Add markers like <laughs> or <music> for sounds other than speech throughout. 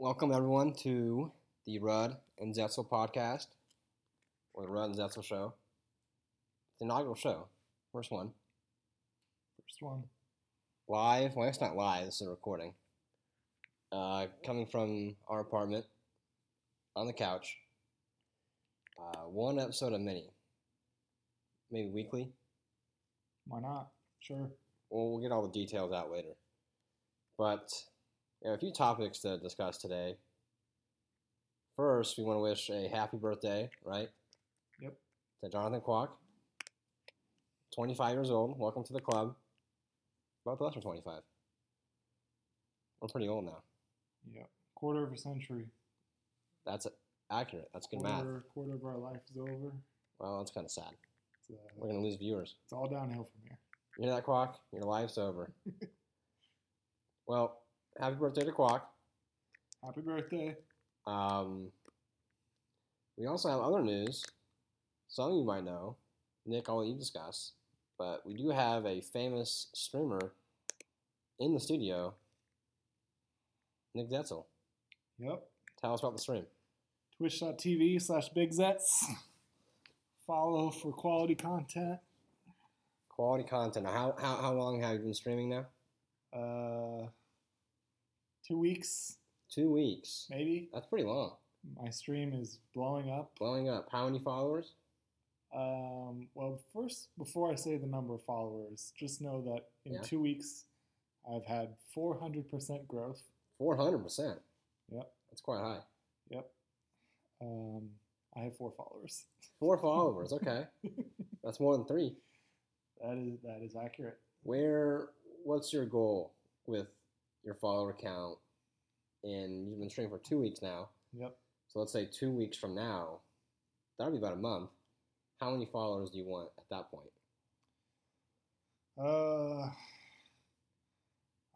Welcome everyone to the Rudd and Zetzel podcast, or the Rudd and Zetzel show. The inaugural show, first one, First one. live. Well, it's not live. This is a recording. Uh, coming from our apartment on the couch. Uh, one episode of mini, maybe weekly. Why not? Sure. Well, we'll get all the details out later. But we have a few topics to discuss today. First, we want to wish a happy birthday, right? Yep. To Jonathan Kwok. 25 years old. Welcome to the club. Both of us are 25. We're pretty old now. Yep. Quarter of a century. That's accurate. That's good math. quarter, quarter of our life is over. Well, that's kind of sad. Uh, We're going to lose viewers. it's all downhill from here. You hear that, Quack? Your life's over. <laughs> well, happy birthday to Quack. Happy birthday. Um, we also have other news. Some of you might know. Nick, I'll let you discuss. But we do have a famous streamer in the studio, Nick Zetzel. Yep. Tell us about the stream. Twitch.tv slash Big Zets. Follow for quality content. Quality content. How, how, how long have you been streaming now? Uh, two weeks, Two weeks. maybe. That's pretty long. My stream is blowing up. Blowing up. How many followers? Um, well, first, before I say the number of followers, just know that in Yeah. two weeks, I've had 400% growth. 400%. Yep. That's quite high. Yep. Um, I have four followers. Four followers. Okay. <laughs> That's more than three. That is that is accurate. Where what's your goal with your follower count? And you've been streaming for two weeks now. Yep. So let's say two weeks from now, that'll be about a month. How many followers do you want at that point? Uh,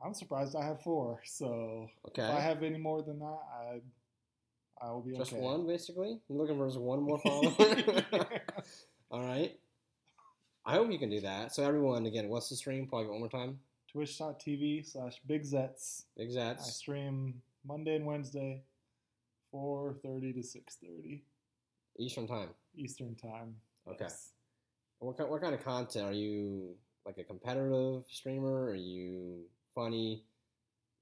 I'm surprised I have four. So Okay. if I have any more than that, I I will be Just okay. one, basically. You're looking for just one more <laughs> follower. <laughs> All right. I hope you can do that. So everyone, again, what's the stream? Plug it one more time. Twitch.tv slash Big Zets. Big I stream Monday and Wednesday, 4:30 to 6:30 Eastern time. Eastern time. Okay. Yes. What kind, what kind of content are you? Like a competitive streamer? Are you funny?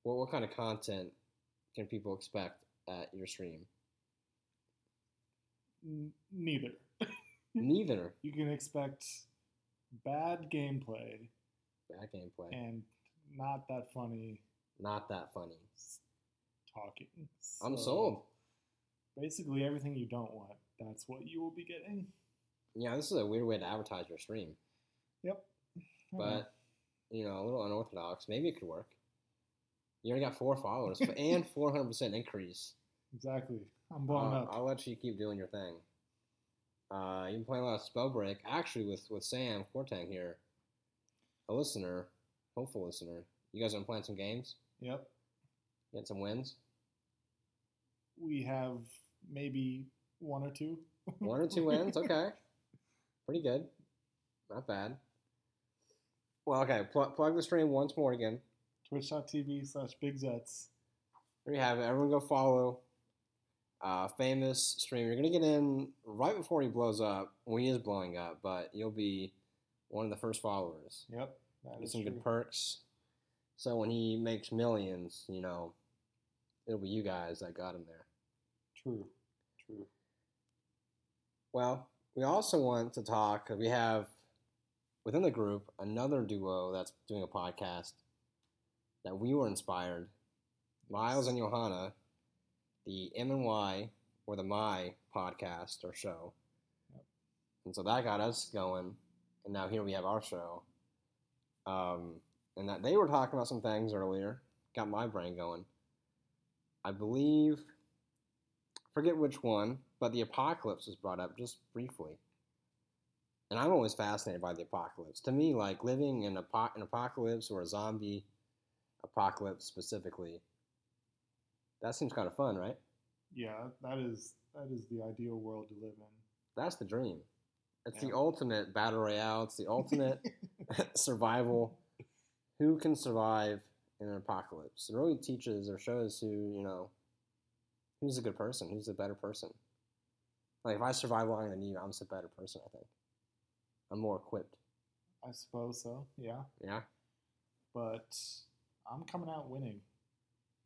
What what kind of content can people expect at your stream? N- neither. <laughs> Neither. You can expect bad gameplay Bad gameplay. and not that funny Not that funny. talking. I'm sold. Basically, everything you don't want, that's what you will be getting. Yeah, this is a weird way to advertise your stream, Yep. But you know, a little unorthodox. Maybe it could work. You already got four followers and <laughs> 400% increase. exactly. I'm blown Uh, up. I'll let you keep doing your thing. Uh, you've been playing a lot of Spellbreak. Actually, with, with Sam Cortang here, a listener, hopeful listener. You guys been playing some games? Yep. Get some wins? We have maybe one or two. <laughs> One or two wins? Okay. Pretty good. Not bad. Well, okay. Pl- plug the stream once more again. Twitch.tv slash Big Zets. There you have it. Everyone go follow. Uh, famous streamer. You're gonna get in right before he blows up. when he is blowing up, but you'll be one of the first followers. Yep. That Get some true. good perks. So when he makes millions, you know, it'll be you guys that got him there. True. True. Well, we also want to talk. We have within the group another duo that's doing a podcast that we were inspired. Miles and Johanna, the M and Y or the My podcast or show, Yep. and so that got us going. And now here we have our show. Um, and that they were talking about some things earlier, got my brain going. I believe, forget which one, but the apocalypse was brought up just briefly. And I'm always fascinated by the apocalypse. To me, like living in apo- an apocalypse or a zombie apocalypse specifically, that seems kind of fun, right? Yeah, that is that is the ideal world to live in. That's the dream. It's the ultimate battle royale. It's the <laughs> ultimate <laughs> survival. Who can survive in an apocalypse? It really teaches or shows who you know Who's a good person? Who's a better person? Like if I survive longer than you, I'm just a better person. I think I'm more equipped. I suppose so. Yeah, Yeah, but I'm coming out winning,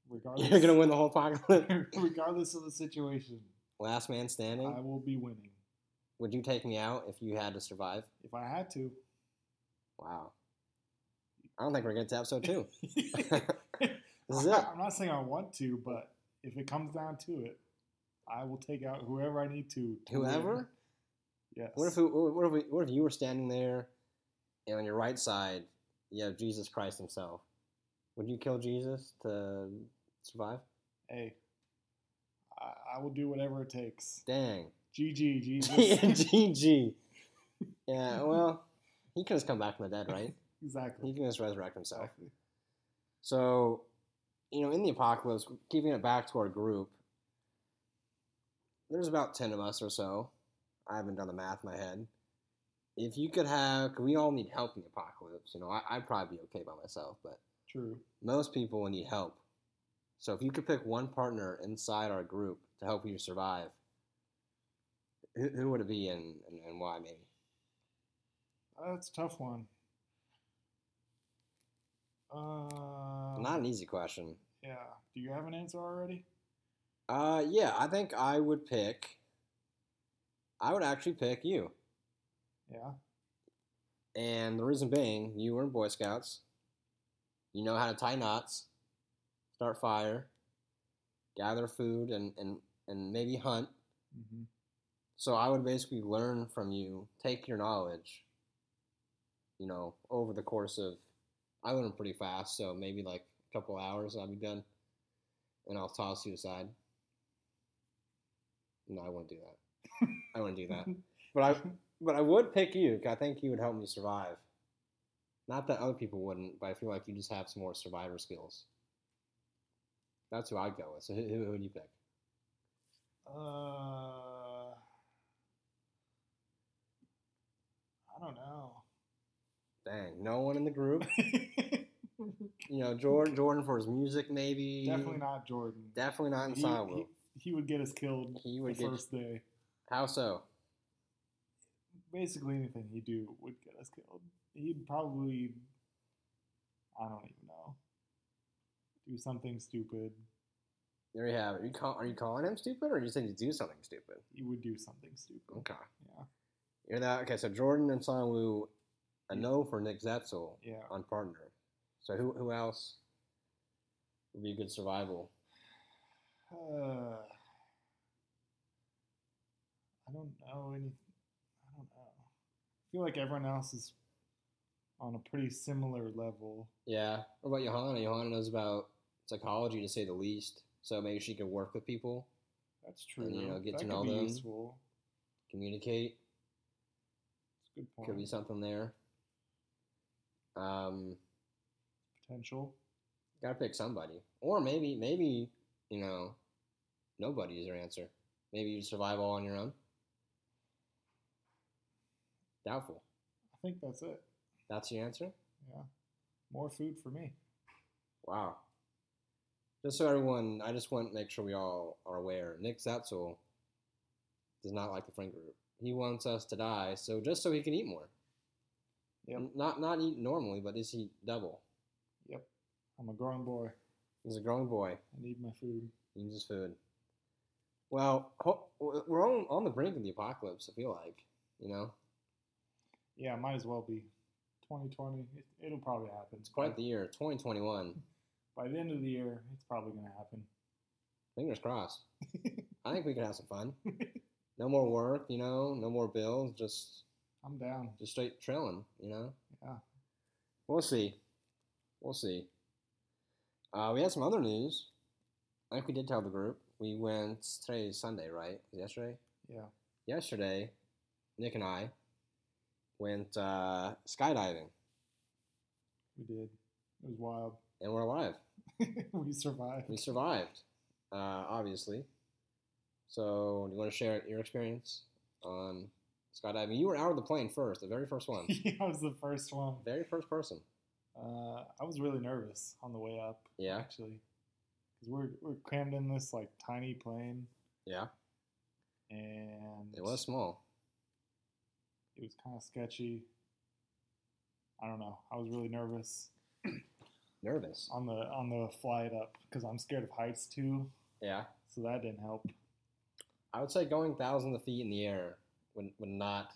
regardless. <laughs> you're gonna win the whole apocalypse. regardless of the situation. Last man standing. I will be winning Would you take me out if you had to survive? if I had to. Wow. I don't think we're getting to episode two. <laughs> <laughs> this is I'm it. not, I'm not saying I want to, but if it comes down to it, I will take out whoever I need to. to win. Whoever. Yes. What if, what if we, what if you were standing there, and on your right side you have Jesus Christ Himself? Would you kill Jesus to survive? Hey, I, I will do whatever it takes. Dang. GG, Jesus. <laughs> GG. Yeah. Well, he can just come back from the dead, right? exactly. He can just resurrect himself. Exactly. So, you know, in the apocalypse, keeping it back to our group, there's about 10 of us or so. I haven't done the math in my head. If you could have, 'cause we all need help in the apocalypse. You know, I, I'd probably be okay by myself, but True. most people will need help. So if you could pick one partner inside our group to help you survive, who, who would it be and, and, and why, maybe? That's a tough one. Uh, Not an easy question. yeah. Do you have an answer already? Uh, yeah, I think I would pick. I would actually pick you, Yeah. and the reason being, you were in Boy Scouts. You know how to tie knots, start fire, gather food, and and and maybe hunt. hmm So I would basically learn from you, take your knowledge. You know, over the course of, I learn pretty fast, so maybe like a couple hours I'll be done, and I'll toss you aside. No, I wouldn't do that. I wouldn't do that. But I, but I would pick you. 'cause I think you would help me survive. Not that other people wouldn't, but I feel like you just have some more survivor skills. That's who I'd go with. So who, who would you pick? Uh, I don't know. Dang, no one in the group. <laughs> You know, Jordan, Jordan for his music, maybe. Definitely not Jordan. Definitely not in he, Silent he, he would get us killed He the would get. first day. How so? Basically, anything he do would get us killed. He'd probably, I don't even know, do something stupid. There you have it. Are you, call, are you calling him stupid, or are you saying to do something stupid? He would do something stupid. Okay. Yeah, You're that. Okay, so Jordan and Wu, a no for Nick Zetzel yeah. on partner. So who who else would be a good survival? Uh, I don't know any. I don't know. I feel like everyone else is on a pretty similar level. Yeah. What about Johanna? Johanna knows about psychology to say the least. So maybe she could work with people, That's true. And, you know, get that to know them. useful. communicate. It's a good point. Could be something there. Um, Potential. gotta pick somebody, or maybe maybe you know, nobody is your answer. Maybe you survive all on your own. Doubtful. I think that's it. That's your answer. Yeah. More food for me. Wow. Just so everyone, I just want to make sure we all are aware. Nick Zetzel does not like the friend group. He wants us to die, so just so he can eat more. Yep. Not not eat normally, but is he double. Yep. I'm a grown boy. He's a growing boy. I need my food. He needs his food. Well, ho- we're on on the brink of the apocalypse. I feel like, you know, Yeah, might as well be. 2020. It, it'll probably happen. it's quite the year, 2021. <laughs> By the end of the year, it's probably going to happen. Fingers crossed. <laughs> I think we could have some fun. No more work, you know, no more bills, just I'm down. just straight chilling, you know. Yeah. We'll see. We'll see. Uh, we had some other news. I think we did tell the group. We went today is Sunday, right? Yesterday. Yeah. Yesterday, Nick and I went uh, skydiving, We did. It was wild. and we're alive. <laughs> we survived. We survived, uh, obviously. So, do you want to share your experience on skydiving? You were out of the plane first, the very first one, <laughs> yeah, I was the first one. very first person. Uh, I was really nervous on the way up. Yeah. Actually, because we're we're crammed in this like tiny plane, Yeah, and it was small. it was kind of sketchy. I don't know. I was really nervous Nervous. on the on the flight up because I'm scared of heights too. Yeah, So that didn't help. I would say going thousands of feet in the air would would not.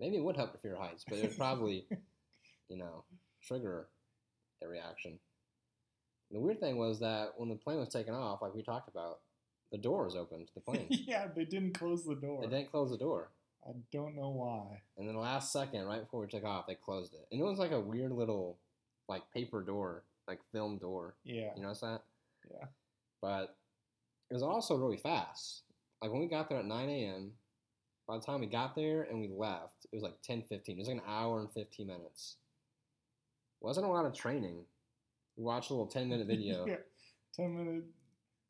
Maybe it would help with fear heights, but it would probably, <laughs> you know, trigger a reaction. The weird thing was that when the plane was taking off, like we talked about, the door was open to the plane. <laughs> yeah, they didn't close the door. they didn't close the door. I don't know why. And then the last second, right before we took off, they closed it. And it was like a weird little, like paper door, like film door. Yeah. You notice that? Yeah. But it was also really fast. Like when we got there at 9 a.m., by the time we got there and we left, it was like 10, 15. It was like an hour and 15 minutes. Wasn't a lot of training. We watched a little 10 minute <laughs> video. yeah. Ten minute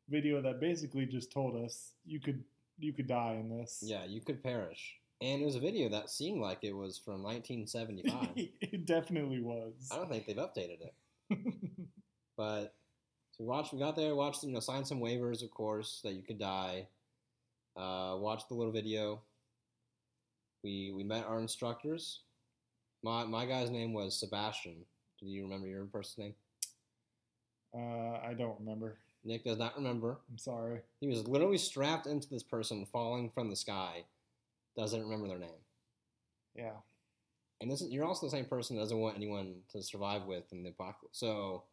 video that basically just told us you could you could die in this. yeah, you could perish. And it was a video that seemed like it was from 1975. <laughs> it definitely was. I don't think they've updated it. <laughs> But so we watched. We got there. Watched. You know, signed some waivers, of course, that you could die. Uh, watched the little video. We we met our instructors. My my guy's name was Sebastian. Do you remember your person's name? uh, I don't remember. Nick does not remember. I'm sorry. He was literally strapped into this person falling from the sky. Doesn't remember their name. Yeah. And this is, you're also the same person that doesn't want anyone to survive with in the apocalypse. So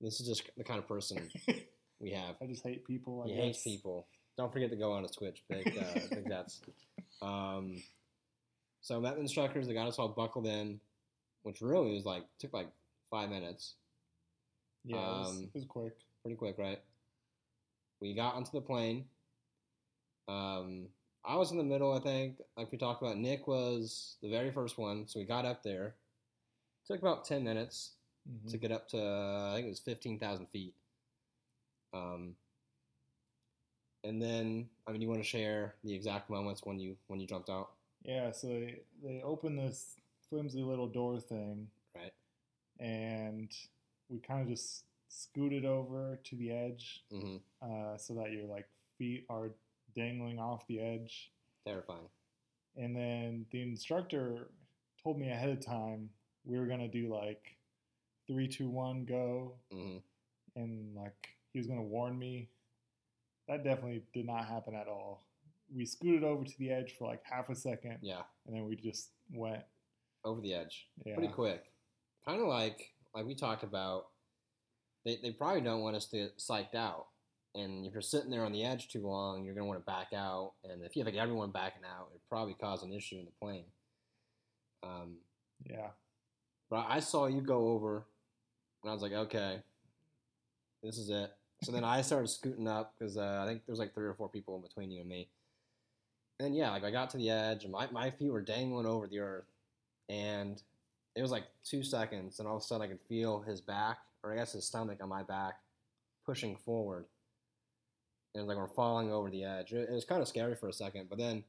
this is just the kind of person <laughs> we have. I just hate people. I he guess. hates people. Don't forget to go on his Twitch. Big, uh, big <laughs> that's. Um, so met the instructors. They got us all buckled in, which really was like took like five minutes, Yeah, it was, Um, it was quick. pretty quick, right? We got onto the plane. Um, I was in the middle, I think. Like we talked about, Nick was the very first one, so we got up there. Took about ten minutes Mhm. to get up to I think it was fifteen thousand feet. Um, and then I mean, you want to share the exact moments when you when you jumped out, Yeah, so they they opened this flimsy little door thing, right? and we kind of just scooted over to the edge, Mm-hmm. uh, so that your like feet are dangling off the edge. Terrifying. And then the instructor told me ahead of time we were gonna do like three, two, one, go, Mm-hmm. and like he was gonna warn me. That definitely did not happen at all. We scooted over to the edge for like half a second, Yeah, and then we just went. over the edge, Yeah. pretty quick. Kind of like like we talked about. They they probably don't want us to get psyched out. And if you're sitting there on the edge too long, you're gonna want to back out. And if you have like everyone backing out, it'd probably cause an issue in the plane. Um, Yeah. But I saw you go over, and I was like, okay, this is it. So then I started scooting up because uh, I think there was like three or four people in between you and me. And yeah, like I got to the edge, and my, my feet were dangling over the earth, and it was like two seconds, and all of a sudden I could feel his back, or I guess his stomach on my back, pushing forward. And it was like we're falling over the edge. It, it was kind of scary for a second, but then,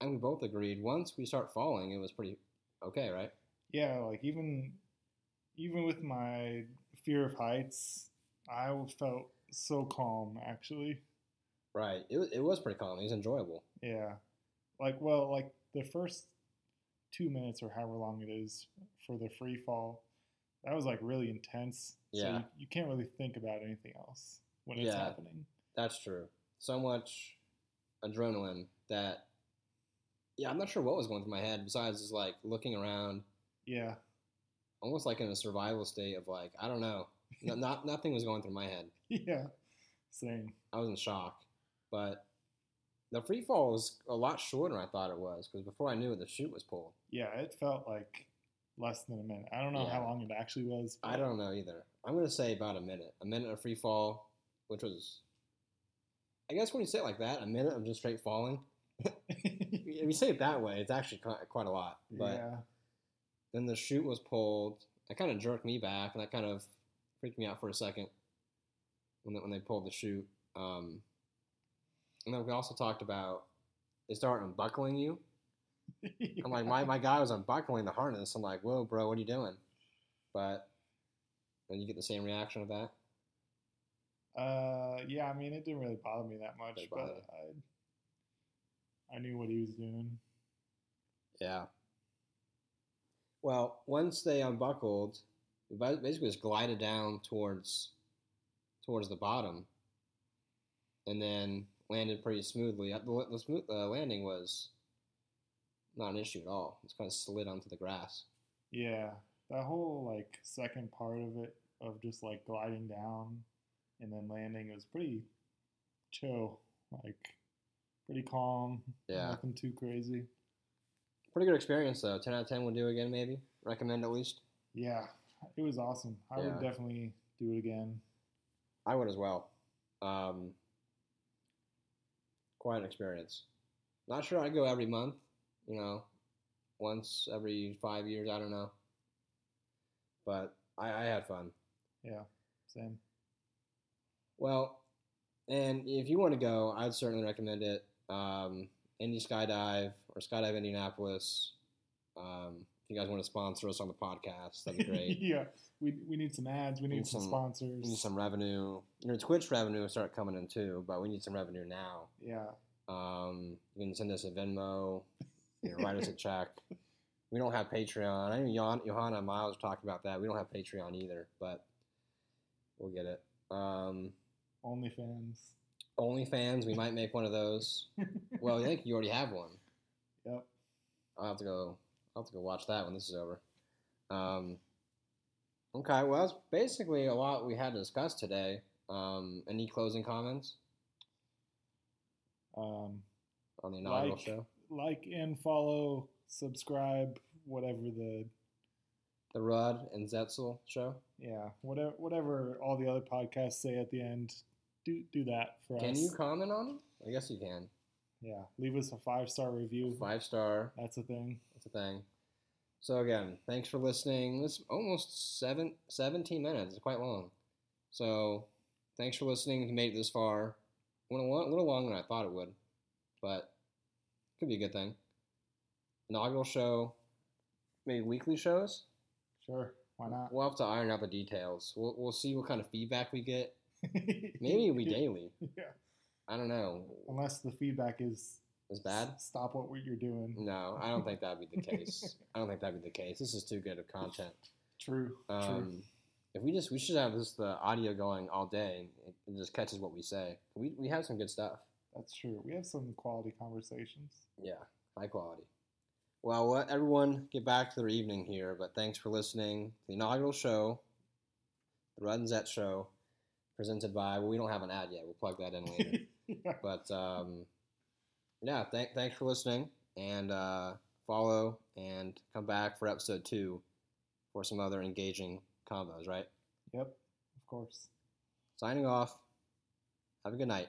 and we both agreed once we start falling, it was pretty okay, right? Yeah, like even even with my fear of heights, I felt so calm actually. Right. It was, it was pretty calm. It was enjoyable. Yeah. Like well, like the first 2 minutes or however long it is for the free fall, that was like really intense. So Yeah. you, you can't really think about anything else when it's Yeah. happening. That's true. So much adrenaline that, yeah, I'm not sure what was going through my head besides just like looking around, Yeah. almost like in a survival state of like, I don't know. No, not Nothing was going through my head. <laughs> Yeah. Same. I was in shock. But the free fall was a lot shorter than I thought it was because before I knew it, the chute was pulled. Yeah, it felt like less than a minute. I don't know how long it actually was. I don't know either. I'm going to say about a minute. A minute of free fall, which was, I guess when you say it like that, a minute of just straight falling. <laughs> if you say it that way, it's actually quite, quite a lot. But yeah. then the chute was pulled. That kind of jerked me back, and that kind of freaked me out for a second when they, when they pulled the chute. Um, and then we also talked about they start unbuckling you. <laughs> I'm like, my, my guy was unbuckling the harness. I'm like, whoa, bro, what are you doing? But then you get the same reaction of that. Uh, yeah, I mean, it didn't really bother me that much, but I, I knew what he was doing. Yeah. Well, once they unbuckled, we basically just glided down towards towards the bottom, and then landed pretty smoothly. Uh, The, the smooth uh, landing was not an issue at all. It's kind of slid onto the grass. Yeah, that whole like second part of it of just like gliding down and then landing was pretty chill, like pretty calm. Yeah. nothing too crazy. Pretty good experience though. Ten out of ten would do again, maybe. Recommend at least. Yeah, it was awesome. I Yeah. would definitely do it again. I would as well. Um, quite an experience. Not sure I'd go every month, you know, once every five years, I don't know. But I, I had fun. Yeah, same. Well, and if you want to go, I'd certainly recommend it. Um, Indy Skydive or Skydive Indianapolis. Um, if you guys want to sponsor us on the podcast, that'd be <laughs> great. yeah, we, we need some ads. We need, Need some, some- sponsors. we need some revenue. You know, Twitch revenue will start coming in too, but we need some revenue now. yeah, Um, you can send us a Venmo, you know, write us a <laughs> check. We don't have Patreon. I know Johan, Johanna and Miles talked about that. We don't have Patreon either, but we'll get it. Um, OnlyFans. OnlyFans, we might make one of those. <laughs> Well, I think you already have one. Yep. I'll have to go. I'll have to go watch that when this is over. Um, okay, well, that's basically a lot we had to discuss today. Um, any closing comments Um, on the inaugural Like- show? like and follow, subscribe, whatever the The Rudd and Zetzel show. yeah whatever whatever all the other podcasts say at the end. Do do that for Can us. Can you comment on it? I guess you can. yeah, leave us a five star review. Five star. That's a thing. That's a thing. So again, thanks for listening. This almost seven, 17 minutes. It's quite long. So thanks for listening. If you made it this far, went a little, a little longer than I thought it would, but could be a good thing. Inaugural show, maybe weekly shows. Sure, why not? We'll have to iron out the details. We'll, we'll see what kind of feedback we get. <laughs> Maybe it'll daily. Yeah, I don't know. unless the feedback is Is bad? Stop what you're doing. No, I don't think that'd be the <laughs> case. I don't think that'd be the case. This is too good of content. True. true. Um, if we just we should have this the audio going all day and it, just catches what we say. We we have some good stuff. That's true. We have some quality conversations. Yeah, high quality. Well, let everyone get back to their evening here, but thanks for listening the inaugural show, the and Zet show, presented by. Well, we don't have an ad yet. We'll plug that in later. yeah. <laughs> but um, yeah, th- thanks for listening and uh, follow and come back for episode two for some other engaging combos. Right. Yep. Of course. Signing off. Have a good night.